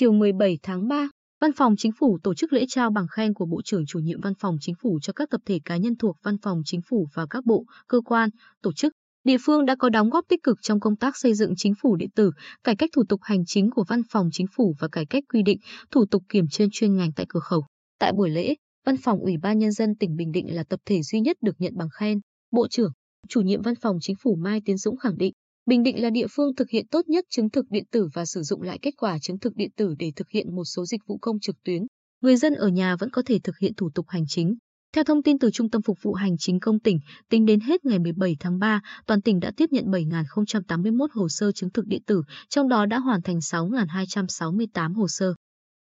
Chiều 17 tháng 3, Văn phòng Chính phủ tổ chức lễ trao bằng khen của Bộ trưởng chủ nhiệm Văn phòng Chính phủ cho các tập thể cá nhân thuộc Văn phòng Chính phủ và các bộ, cơ quan, tổ chức, địa phương đã có đóng góp tích cực trong công tác xây dựng chính phủ điện tử, cải cách thủ tục hành chính của Văn phòng Chính phủ và cải cách quy định, thủ tục kiểm trên chuyên ngành tại cửa khẩu. Tại buổi lễ, Văn phòng Ủy ban Nhân dân tỉnh Bình Định là tập thể duy nhất được nhận bằng khen. Bộ trưởng, chủ nhiệm Văn phòng Chính phủ Mai Tiến Dũng khẳng định, Bình Định là địa phương thực hiện tốt nhất chứng thực điện tử và sử dụng lại kết quả chứng thực điện tử để thực hiện một số dịch vụ công trực tuyến. Người dân ở nhà vẫn có thể thực hiện thủ tục hành chính. Theo thông tin từ Trung tâm Phục vụ Hành chính công tỉnh, tính đến hết ngày 17 tháng 3, toàn tỉnh đã tiếp nhận 7.081 hồ sơ chứng thực điện tử, trong đó đã hoàn thành 6.268 hồ sơ.